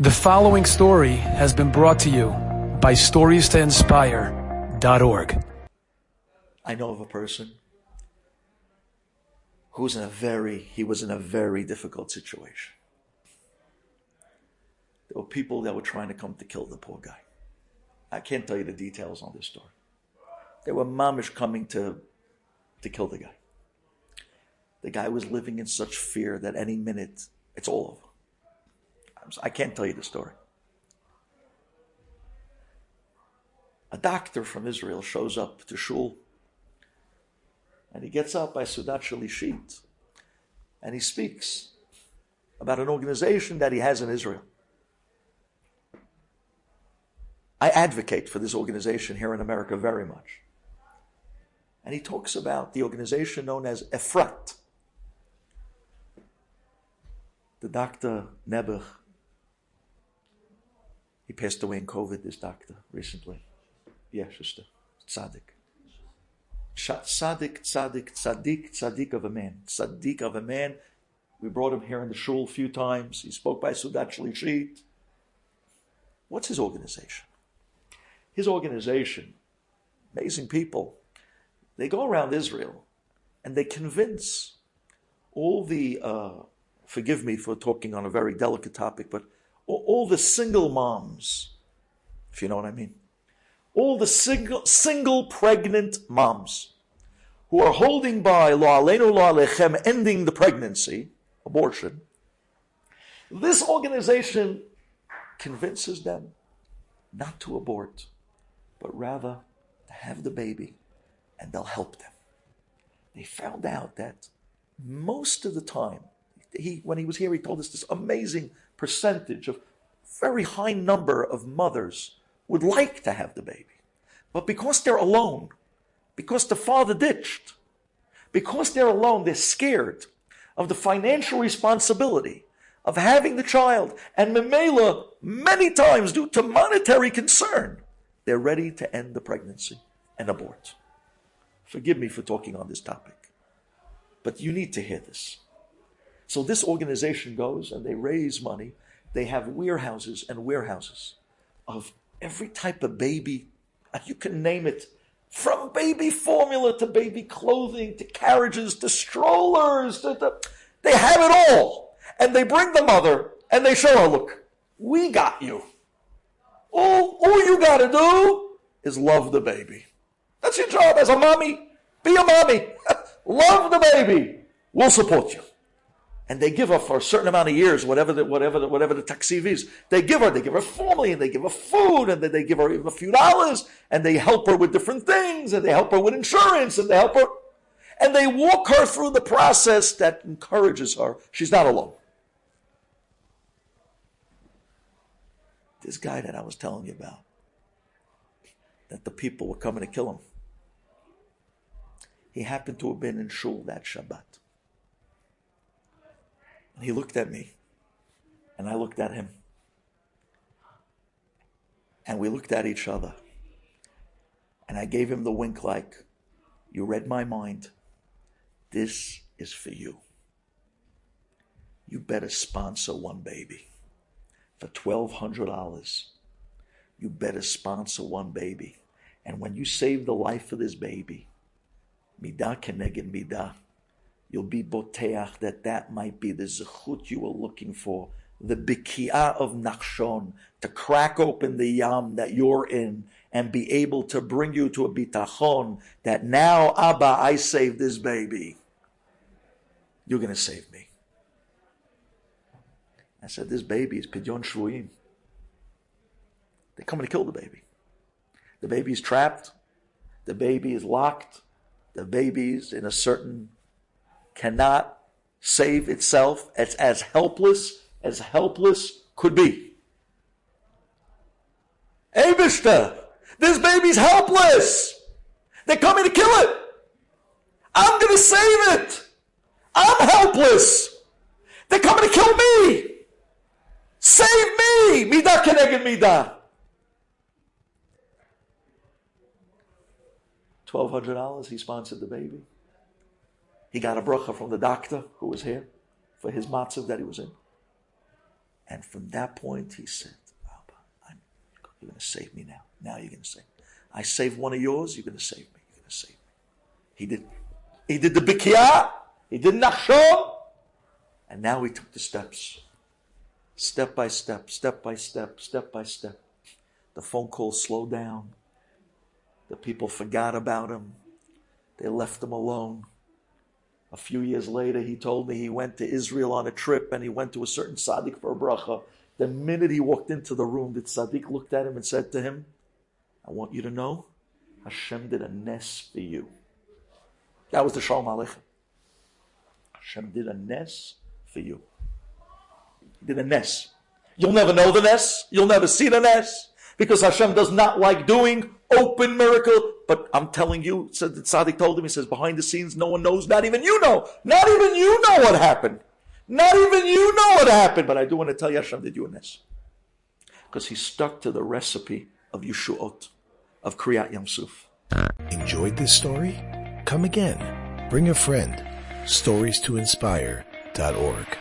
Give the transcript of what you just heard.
The following story has been brought to you by StoriesToInspire.org. I know of a person who's in a very, he was in a very difficult situation. There were people that were trying to come to kill the poor guy. I can't tell you the details on this story. There were mamish coming to, to kill the guy. The guy was living in such fear that any minute it's all over. I can't tell you the story. A doctor from Israel shows up to shul, and he gets up by Sudat Shalishit, and he speaks about an organization that he has in Israel. I advocate for this organization here in America very much. And he talks about the organization known as Efrat. The doctor Nebuch he passed away in COVID, this doctor, recently. Yeah, sister. Tzaddik. Tzaddik, tzaddik, tzaddik, tzaddik of a man. Tzaddik of a man. We brought him here in the shul a few times. He spoke by Sudat Shlishit. What's his organization? His organization, amazing people, they go around Israel and they convince all the, uh, forgive me for talking on a very delicate topic, but all the single moms, if you know what I mean, all the single, single pregnant moms who are holding by lo alenu lo alechem, ending the pregnancy, abortion, this organization convinces them not to abort, but rather to have the baby and they'll help them. They found out that most of the time, he, when he was here, he told us this amazing percentage of very high number of mothers would like to have the baby. But because they're alone, because the father ditched, because they're alone, they're scared of the financial responsibility of having the child. And Memela, many times due to monetary concern, they're ready to end the pregnancy and abort. Forgive me for talking on this topic, but you need to hear this. So this organization goes and they raise money. They have warehouses and warehouses of every type of baby. You can name it from baby formula to baby clothing to carriages to strollers. To, to, they have it all. And they bring the mother and they show her, look, we got you. All, all you got to do is love the baby. That's your job as a mommy. Be a mommy. love the baby. We'll support you and they give her for a certain amount of years, whatever the, whatever the, whatever the takziv is. They give her, they give her family, and they give her food, and then they give her even a few dollars, and they help her with different things, and they help her with insurance, and they help her, and they walk her through the process that encourages her. She's not alone. This guy that I was telling you about, that the people were coming to kill him, he happened to have been in shul that Shabbat. And he looked at me, and I looked at him. And we looked at each other. And I gave him the wink like, You read my mind. This is for you. You better sponsor one baby for $1,200. You better sponsor one baby. And when you save the life of this baby, midah keneged midah, you'll be boteach that that might be the zechut you were looking for, the bikiah of Nachshon, to crack open the yam that you're in and be able to bring you to a bitachon that now, Abba, I saved this baby. You're going to save me. I said, this baby is pidyon shvuim. They're coming to kill the baby. The baby is trapped. The baby is locked. The baby's in a certain cannot save itself. It's as helpless as helpless could be. Abishta, this baby's helpless. They're coming to kill it. I'm going to save it. I'm helpless. They're coming to kill me. Save me. Midah keneged midah. $1,200, he sponsored the baby. He got a bracha from the doctor who was here for his matzav that he was in. And from that point, he said, I'm, You're going to save me now. Now you're going to save me. I saved one of yours, you're going to save me. You're going to save me. He did. He did the Bikiyah. He did Nachshon. And now he took the steps. Step by step, step by step, step by step. The phone calls slowed down. The people forgot about him. They left him alone. A few years later, he told me he went to Israel on a trip and he went to a certain tzaddik for a bracha. The minute he walked into the room, the tzaddik looked at him and said to him, I want you to know Hashem did a nes for you. That was the Shalom Aleichem. Hashem did a nes for you. He did a nes. You'll never know the nes. You'll never see the nes because Hashem does not like doing open miracle. But I'm telling you, said the tzaddik told him, he says, behind the scenes, no one knows, not even you know. Not even you know what happened. Not even you know what happened. But I do want to tell you, Hashem did you a nes. Because he stuck to the recipe of Yeshuot, of Kriyat Yamsuf. Enjoyed this story? Come again. Bring a friend. Stories to inspire.org.